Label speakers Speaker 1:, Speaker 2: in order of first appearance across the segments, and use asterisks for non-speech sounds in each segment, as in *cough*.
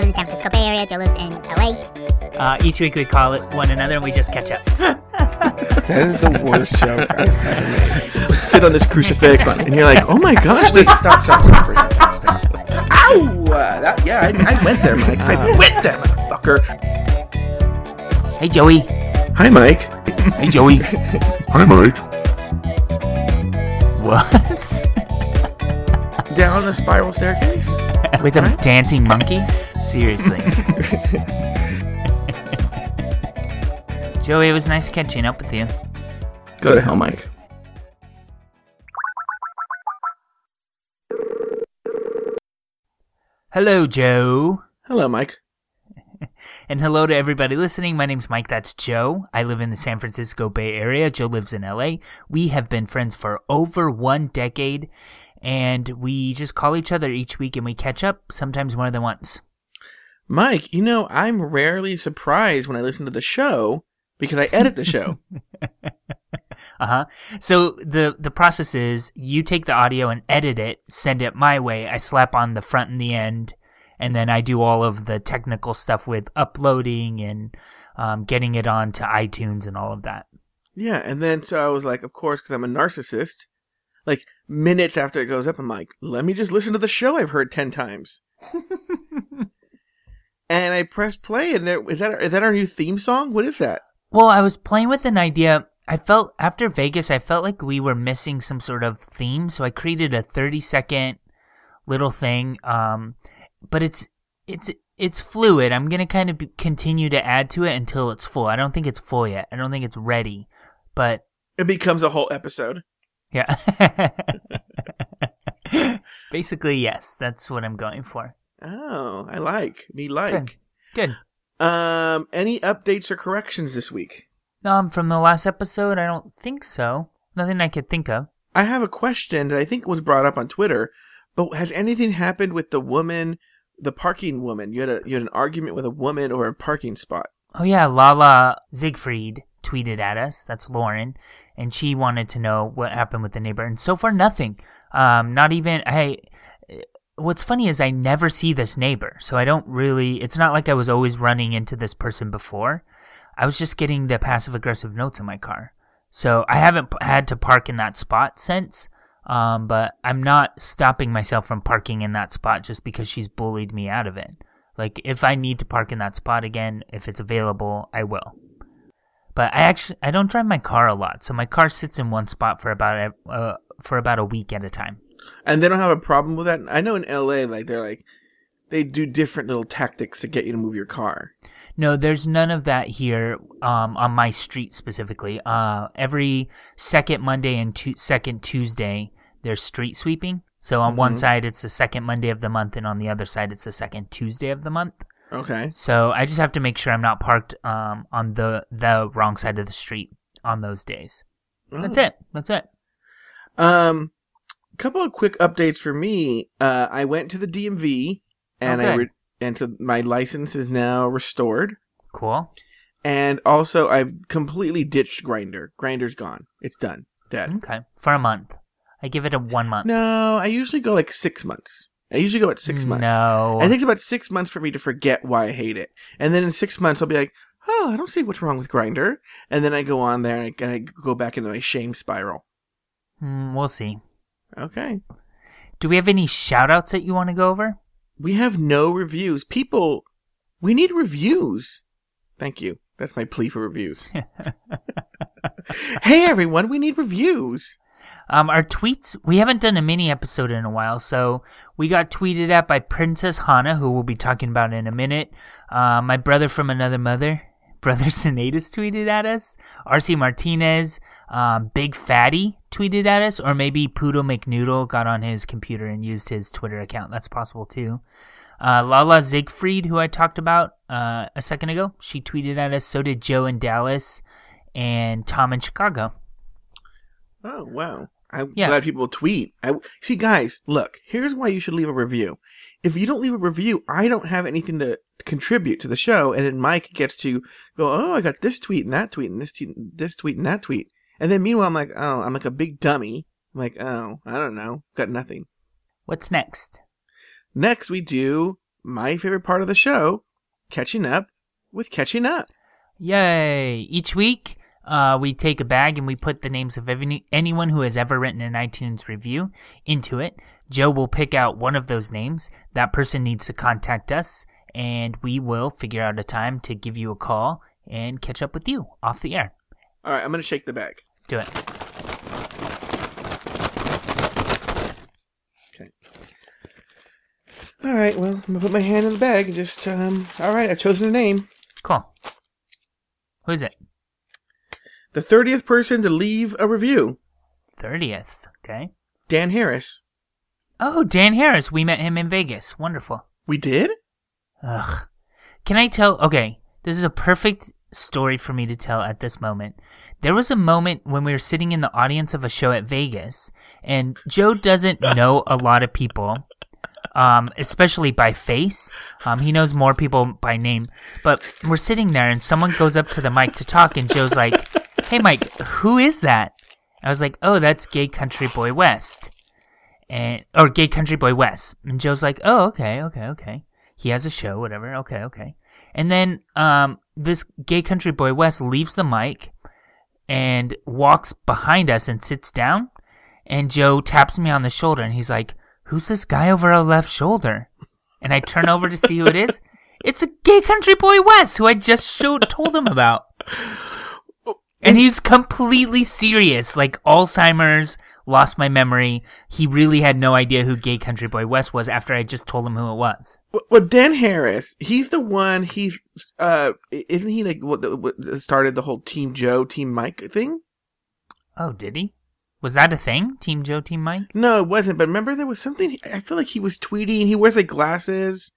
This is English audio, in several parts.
Speaker 1: live in the San Francisco Bay Area. Joe lives in LA.
Speaker 2: Uh, each week we call it one another and we just catch up. *laughs*
Speaker 3: That is the worst joke I've ever made.
Speaker 4: Sit on this crucifix, and you're like, oh my gosh, this.
Speaker 3: Stop, stop, stop, stop, stop.
Speaker 4: Ow! Uh, that, yeah, I, I went there, Mike. I went there, motherfucker.
Speaker 2: Hey, Joey.
Speaker 4: Hi, Mike.
Speaker 2: Hey, Joey. *laughs*
Speaker 4: Hi, Mike.
Speaker 2: what?
Speaker 4: Down a spiral staircase. *laughs*
Speaker 2: With a dancing monkey? Seriously. *laughs* Joey, it was nice catching up with you.
Speaker 4: Go to hell, Mike.
Speaker 2: Hello, Joe.
Speaker 4: Hello, Mike. *laughs*
Speaker 2: And hello to everybody listening. My name's Mike. That's Joe. I live in the San Francisco Bay Area. Joe lives in LA. We have been friends for over one decade, and we just call each other each week and we catch up, sometimes more than once.
Speaker 4: Mike, you know, I'm rarely surprised when I listen to the show because I edit the show. *laughs*
Speaker 2: Uh huh. So the the process is you take the audio and edit it, send it my way. I slap on the front and the end, and then I do all of the technical stuff with uploading and um, getting it onto iTunes and all of that.
Speaker 4: yeah, and then so I was like, of course, because I'm a narcissist. Like minutes after it goes up, I'm like, let me just listen to the show I've heard ten times. *laughs* and I press play, and there is that is that our new theme song? What is that?
Speaker 2: Well, I was playing with an idea. I felt after Vegas, I felt like we were missing some sort of theme, so I created a 30 second little thing. Um, but it's it's it's fluid. I'm gonna kind of be, continue to add to it until it's full. I don't think it's full yet. I don't think it's ready, but
Speaker 4: It becomes a whole episode.
Speaker 2: Yeah. *laughs* Basically, yes, that's what I'm going for.
Speaker 4: Oh, I like me like.
Speaker 2: Good.
Speaker 4: Um, any updates or corrections this week?
Speaker 2: Um, from the last episode, I don't think so. Nothing I could think of.
Speaker 4: I have a question that I think was brought up on Twitter, but has anything happened with the woman, the parking woman? You had a you had an argument with a woman over a parking spot.
Speaker 2: Oh yeah, Lala Siegfried tweeted at us. That's Lauren, and she wanted to know what happened with the neighbor. And so far, nothing. Um, not even. Hey, what's funny is I never see this neighbor, so I don't really. It's not like I was always running into this person before. I was just getting the passive aggressive notes in my car, so I haven't had to park in that spot since. Um, but I'm not stopping myself from parking in that spot just because she's bullied me out of it. Like if I need to park in that spot again, if it's available, I will. But I actually I don't drive my car a lot, so my car sits in one spot for about a, uh, for about a week at a time.
Speaker 4: And they don't have a problem with that. I know in LA, like they're like they do different little tactics to get you to move your car.
Speaker 2: No, there's none of that here um, on my street specifically. Uh, every second Monday and tu- second Tuesday, there's street sweeping. So on one
Speaker 4: Mhm.
Speaker 2: side, it's the second Monday of the month, and on the other side, it's the second Tuesday of the month.
Speaker 4: Okay.
Speaker 2: So I just have to make sure I'm not parked um, on the the wrong side of the street on those days. That's
Speaker 4: Oh.
Speaker 2: it. That's it.
Speaker 4: Um, couple of quick updates for me. Uh, I went to the DMV, and I re- and so my license is now restored.
Speaker 2: Cool.
Speaker 4: And also, I've completely ditched Grindr. Grindr's gone. It's done. Dead.
Speaker 2: Okay. For a month. I give it a one month.
Speaker 4: No, I usually go like six months. I usually go at six months.
Speaker 2: No.
Speaker 4: I think it's about six months for me to forget why I hate it, and then in six months I'll be like, "Oh, I don't see what's wrong with Grindr," and then I go on there and I, I go back into my shame spiral.
Speaker 2: Hmm, we'll see.
Speaker 4: Okay,
Speaker 2: Do we have any shout outs that you want to go over?
Speaker 4: we have no reviews. People, we need reviews. Thank you. That's my plea for reviews. *laughs* hey everyone, we need reviews.
Speaker 2: Um, our tweets, we haven't done a mini episode in a while, so we got tweeted at by Princess Hana, who we'll be talking about in a minute. Uh, my brother from another mother, *laughs* Brother Sinatus tweeted at us. RC Martinez, um, Big Fatty tweeted at us, or maybe Poodle McNoodle got on his computer and used his Twitter account. That's possible too. Uh, Lala Siegfried, who I talked about uh, a second ago, she tweeted at us. So did Joe in Dallas and Tom in Chicago.
Speaker 4: Oh wow. I'm
Speaker 2: Yeah.
Speaker 4: glad people tweet. I see, guys. Look, here's why you should leave a review. If you don't leave a review, I don't have anything to contribute to the show, and then Mike gets to go. Oh, I got this tweet and that tweet and this tweet, this tweet and that tweet, and then meanwhile, I'm like, oh, I'm like a big dummy. I'm like, oh, I don't know, got nothing.
Speaker 2: What's next?
Speaker 4: Next, we do my favorite part of the show, catching up with catching up.
Speaker 2: Yay! Each week, uh, we take a bag and we put the names of any, anyone who has ever written an iTunes review into it. Joe will pick out one of those names. That person needs to contact us, and we will figure out a time to give you a call and catch up with you off the air.
Speaker 4: All right, I'm gonna shake the bag.
Speaker 2: Do it. Okay.
Speaker 4: All right, well, I'm gonna put my hand in the bag and just um. All right, I've chosen a name.
Speaker 2: Cool. Who is it?
Speaker 4: The thirtieth person to leave a review,
Speaker 2: 30th. Okay.
Speaker 4: Dan Harris.
Speaker 2: Oh, Dan Harris. We met him in Vegas. Wonderful.
Speaker 4: We did.
Speaker 2: Ugh. Can I tell? Okay, this is a perfect story for me to tell at this moment. There was a moment when we were sitting in the audience of a show at Vegas, and Joe doesn't *laughs* know a lot of people, um, especially by face. Um, he knows more people by name. But we're sitting there, and someone goes up to the mic to talk, and Joe's like, "Hey, Mike, who is that?" I was like, "Oh, that's Gay Country Boy West." and or Gay Country Boy West. And Joe's like, "Oh, okay, okay, okay." He has a show, whatever. Okay, okay. And then um, this Gay Country Boy West leaves the mic and walks behind us and sits down. And Joe taps me on the shoulder and he's like, "Who's this guy over our left shoulder?" And I turn over to see who it is. It's a Gay Country Boy West who I just showed told him about. And he's completely serious, like Alzheimer's, lost my memory. He really had no idea who Gay Country Boy West was after I just told him who it was.
Speaker 4: Well, Dan Harris, he's the one. He's uh, isn't he like what, what started the whole Team Joe, Team Mike thing?
Speaker 2: Oh, did he? Was that a thing? Team Joe, Team Mike?
Speaker 4: No, it wasn't. But remember, there was something. I feel like he was tweeting. He wears like glasses.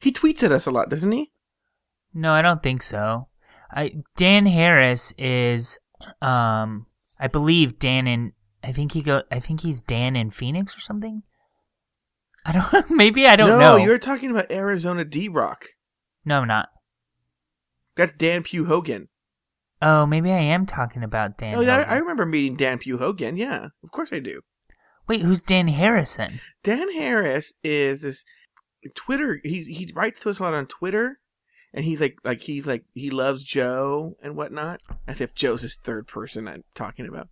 Speaker 4: He tweets at us a lot, doesn't he?
Speaker 2: No, I don't think so. I Dan Harris is, um, I believe Dan in. I think he go. I think he's Dan in Phoenix or something. I don't. *laughs* Maybe I don't know.
Speaker 4: no,
Speaker 2: know.
Speaker 4: you're talking about Arizona D Rock.
Speaker 2: No, I'm not.
Speaker 4: That's Dan Pugh Hogan.
Speaker 2: Oh, maybe I am talking about Dan.
Speaker 4: oh, yeah, I, I remember meeting Dan Pugh Hogan. Yeah, of course I do.
Speaker 2: Wait, who's Dan Harrison?
Speaker 4: Dan Harris is this Twitter. He he writes to us a lot on Twitter, and he's like like he's like he loves Joe and whatnot. As if Joe's his third person I'm talking about.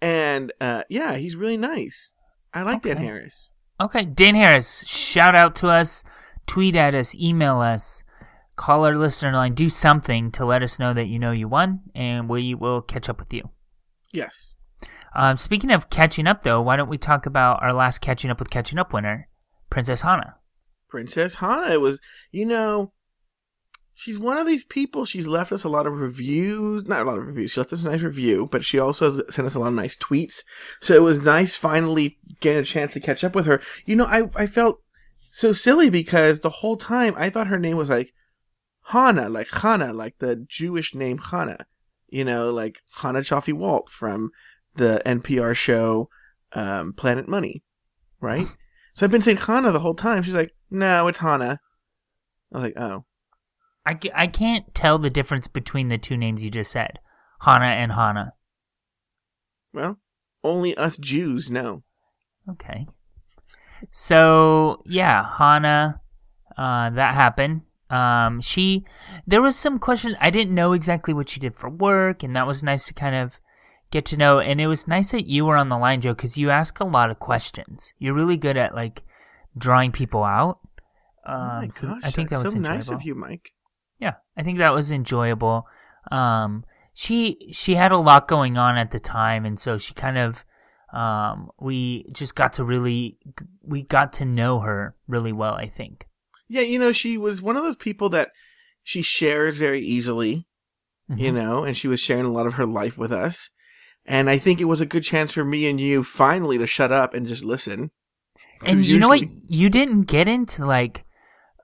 Speaker 4: And uh, yeah, he's really nice. I like Dan Harris.
Speaker 2: Okay, Dan Harris, shout out to us, tweet at us, email us, call our listener line, do something to let us know that you know you won, and we will catch up with you.
Speaker 4: Yes.
Speaker 2: Um, speaking of catching up, though, why don't we talk about our last catching up with catching up winner, Princess Hana?
Speaker 4: Princess Hana it was you know she's one of these people she's left us a lot of reviews not a lot of reviews she left us a nice review but she also has sent us a lot of nice tweets so it was nice finally getting a chance to catch up with her you know i i felt so silly because the whole time i thought her name was like hana like hana like the jewish name hana you know like Chana Joffe-Walt from the npr show um, planet money right *laughs* so I've been saying Hana the whole time. She's like, no, it's Hana. I was like, oh.
Speaker 2: I, I can't tell the difference between the two names you just said, Hana and Hana.
Speaker 4: Well, only us Jews know.
Speaker 2: Okay. So yeah, Hana, uh, that happened. Um, she, there was some question. I didn't know exactly what she did for work, and that was nice to kind of get to know. And it was nice that you were on the line, Joe, because you ask a lot of questions. You're really good at like drawing people out. Um,
Speaker 4: oh my
Speaker 2: so
Speaker 4: gosh,
Speaker 2: I think that
Speaker 4: that's
Speaker 2: was
Speaker 4: so
Speaker 2: enjoyable.
Speaker 4: nice of you, Mike.
Speaker 2: Yeah, I think that was enjoyable. Um, she she had a lot going on at the time, and so she kind of um, we just got to really we got to know her really well. I think.
Speaker 4: Yeah, you know, she was one of those people that she shares very easily, you
Speaker 2: Mhm.
Speaker 4: know, and she was sharing a lot of her life with us. And I think it was a good chance for me and you finally to shut up and just listen.
Speaker 2: And you know what? You didn't get into like,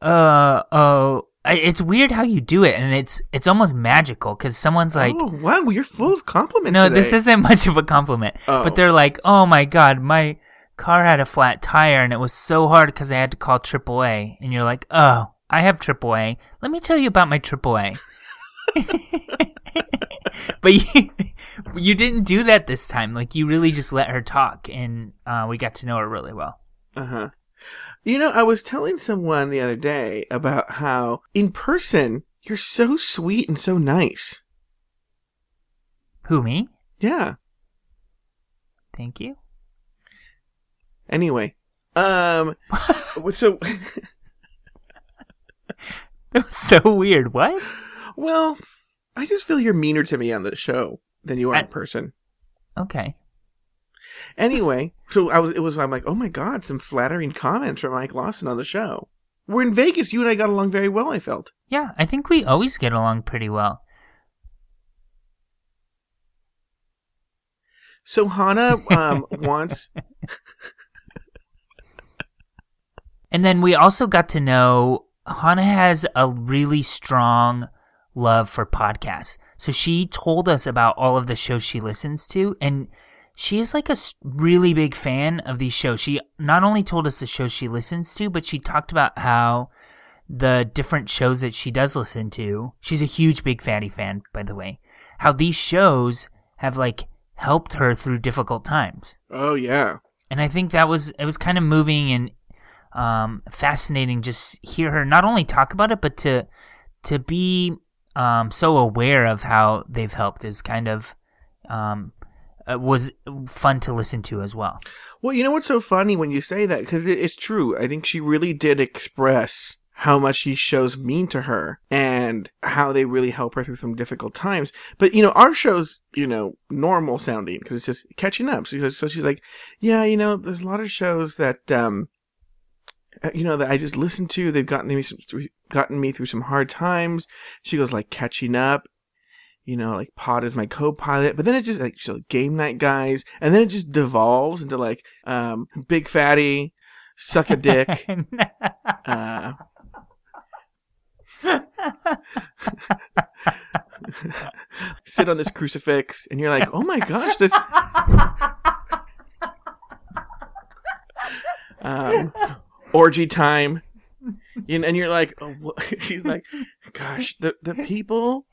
Speaker 2: uh, oh, it's weird how you do it, and it's it's almost magical because someone's like,
Speaker 4: oh, wow, you're full of compliments.
Speaker 2: No,
Speaker 4: today.
Speaker 2: this isn't *laughs* much of a compliment.
Speaker 4: Oh.
Speaker 2: But they're like, "Oh my god, my car had a flat tire and it was so hard because I had to call AAA." And you're like, "Oh, I have AAA. Let me tell you about my AAA." *laughs* but you, *laughs* you didn't do that this time. Like you really just let her talk, and uh, we got to know her really well.
Speaker 4: Uh huh. You know, I was telling someone the other day about how in person you're so sweet and so nice.
Speaker 2: Who me?
Speaker 4: Yeah.
Speaker 2: Thank you.
Speaker 4: Anyway, um, *laughs* so *laughs*
Speaker 2: That was so weird. What?
Speaker 4: well, I just feel you're meaner to me on the show than you are in person.
Speaker 2: Okay.
Speaker 4: Anyway, so I was it was I'm like, oh my god, some flattering comments from Mike Lawson on the show. We're in Vegas. You and I got along very well. I felt.
Speaker 2: Yeah, I think we always get along pretty well.
Speaker 4: So Hana um, *laughs* wants.
Speaker 2: And then we also got to know Hana has a really strong love for podcasts. So she told us about all of the shows she listens to, and she is like a really big fan of these shows. She not only told us the shows she listens to, but she talked about how the different shows that she does listen to. She's a huge Big Fatty fan, by the way. How these shows have like helped her through difficult times
Speaker 4: Oh yeah.
Speaker 2: and I think that was it was kind of moving and um, fascinating. Just hear her not only talk about it, but to to be um, so aware of how they've helped is kind of um, uh, was fun to listen to as well.
Speaker 4: Well, you know what's so funny when you say that because it, it's true. I think she really did express how much these shows mean to her and how they really help her through some difficult times. But you know, our show's you know normal sounding because it's just catching up. So, so she's like, yeah, you know, there's a lot of shows that um, uh, you know that I just listen to. They've gotten me some, gotten me through some hard times. She goes like catching up. You know, like Pod is my co-pilot, but then it just like game night guys, and then it just devolves into like um, big fatty, suck a dick. *laughs* uh, *laughs* sit on this crucifix, and you're like, oh my gosh, this. *laughs* Um, orgy time, You and you're like, oh, she's like, gosh, the the people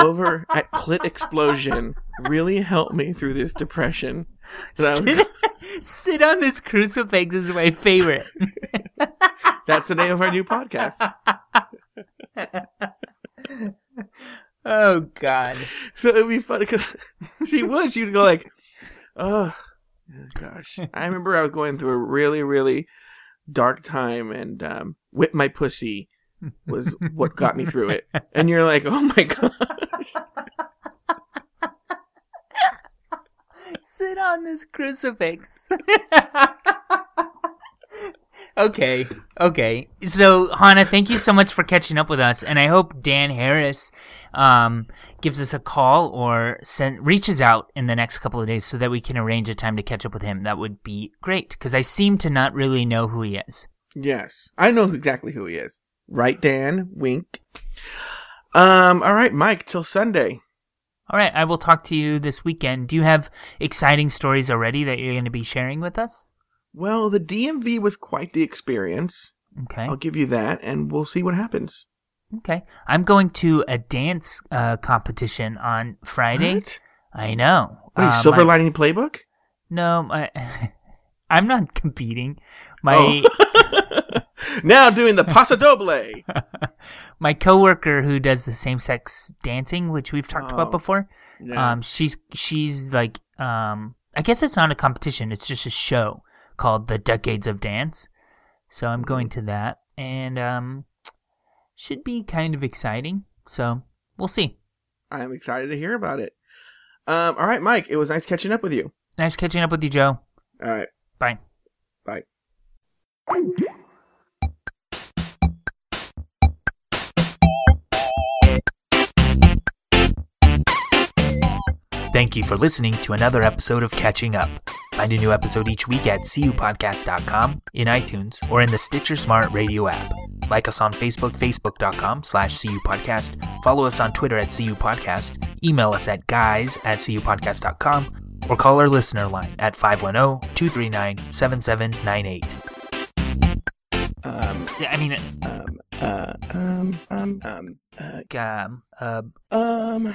Speaker 4: over at Clit Explosion really helped me through this depression. that I'm
Speaker 2: sit, *laughs* sit on this crucifix is my favorite. *laughs*
Speaker 4: That's the name of our new podcast. *laughs*
Speaker 2: oh God.
Speaker 4: So it'd be funny because she would. She would go like, "Oh, gosh." I remember I was going through a really, really dark time, and um, "Whip My Pussy" was what got me through it. And you're like, "Oh my gosh."
Speaker 2: Sit on this crucifix. *laughs* okay, okay. So, Hannah, thank you so much for catching up with us, and I hope Dan Harris um, gives us a call or send, reaches out in the next couple of days so that we can arrange a time to catch up with him. That would be great because I seem to not really know who he is.
Speaker 4: Yes, I know exactly who he is. Right, Dan? Wink. Um. All right, Mike. Till Sunday.
Speaker 2: All right, I will talk to you this weekend. Do you have exciting stories already that you're going to be sharing with us?
Speaker 4: Well, the DMV was quite the experience.
Speaker 2: Okay.
Speaker 4: I'll give you that, and we'll see what happens.
Speaker 2: Okay. I'm going to a dance uh, competition on Friday.
Speaker 4: What?
Speaker 2: I know.
Speaker 4: What are you,
Speaker 2: Uh,
Speaker 4: Silver Lining Playbook?
Speaker 2: No, my, *laughs* I'm not competing. My
Speaker 4: Oh. *laughs* now doing the Paso Doble. *laughs*
Speaker 2: my coworker who does the same sex dancing, which we've talked
Speaker 4: Oh.
Speaker 2: about before.
Speaker 4: Yeah.
Speaker 2: Um, she's she's like um, I guess it's not a competition. It's just a show called the Decades of Dance. So I'm going to that, and um, should be kind of exciting. So we'll see.
Speaker 4: I'm excited to hear about it. Um, all right, Mike. It was nice catching up with you.
Speaker 2: Nice catching up with you, Joe.
Speaker 4: All right.
Speaker 2: Bye.
Speaker 4: Bye.
Speaker 2: Thank you for listening to another episode of Catching Up. Find a new episode each week at cupodcast.com, in iTunes, or in the Stitcher Smart Radio app. Like us on Facebook, facebook.com slash cupodcast. Follow us on Twitter at cupodcast. Email us at guys at cupodcast.com, or call our listener line at 510-239-7798.
Speaker 4: Um,
Speaker 2: Yeah, I mean,
Speaker 4: um, uh, um, um, um, uh,
Speaker 2: um, uh,
Speaker 4: um,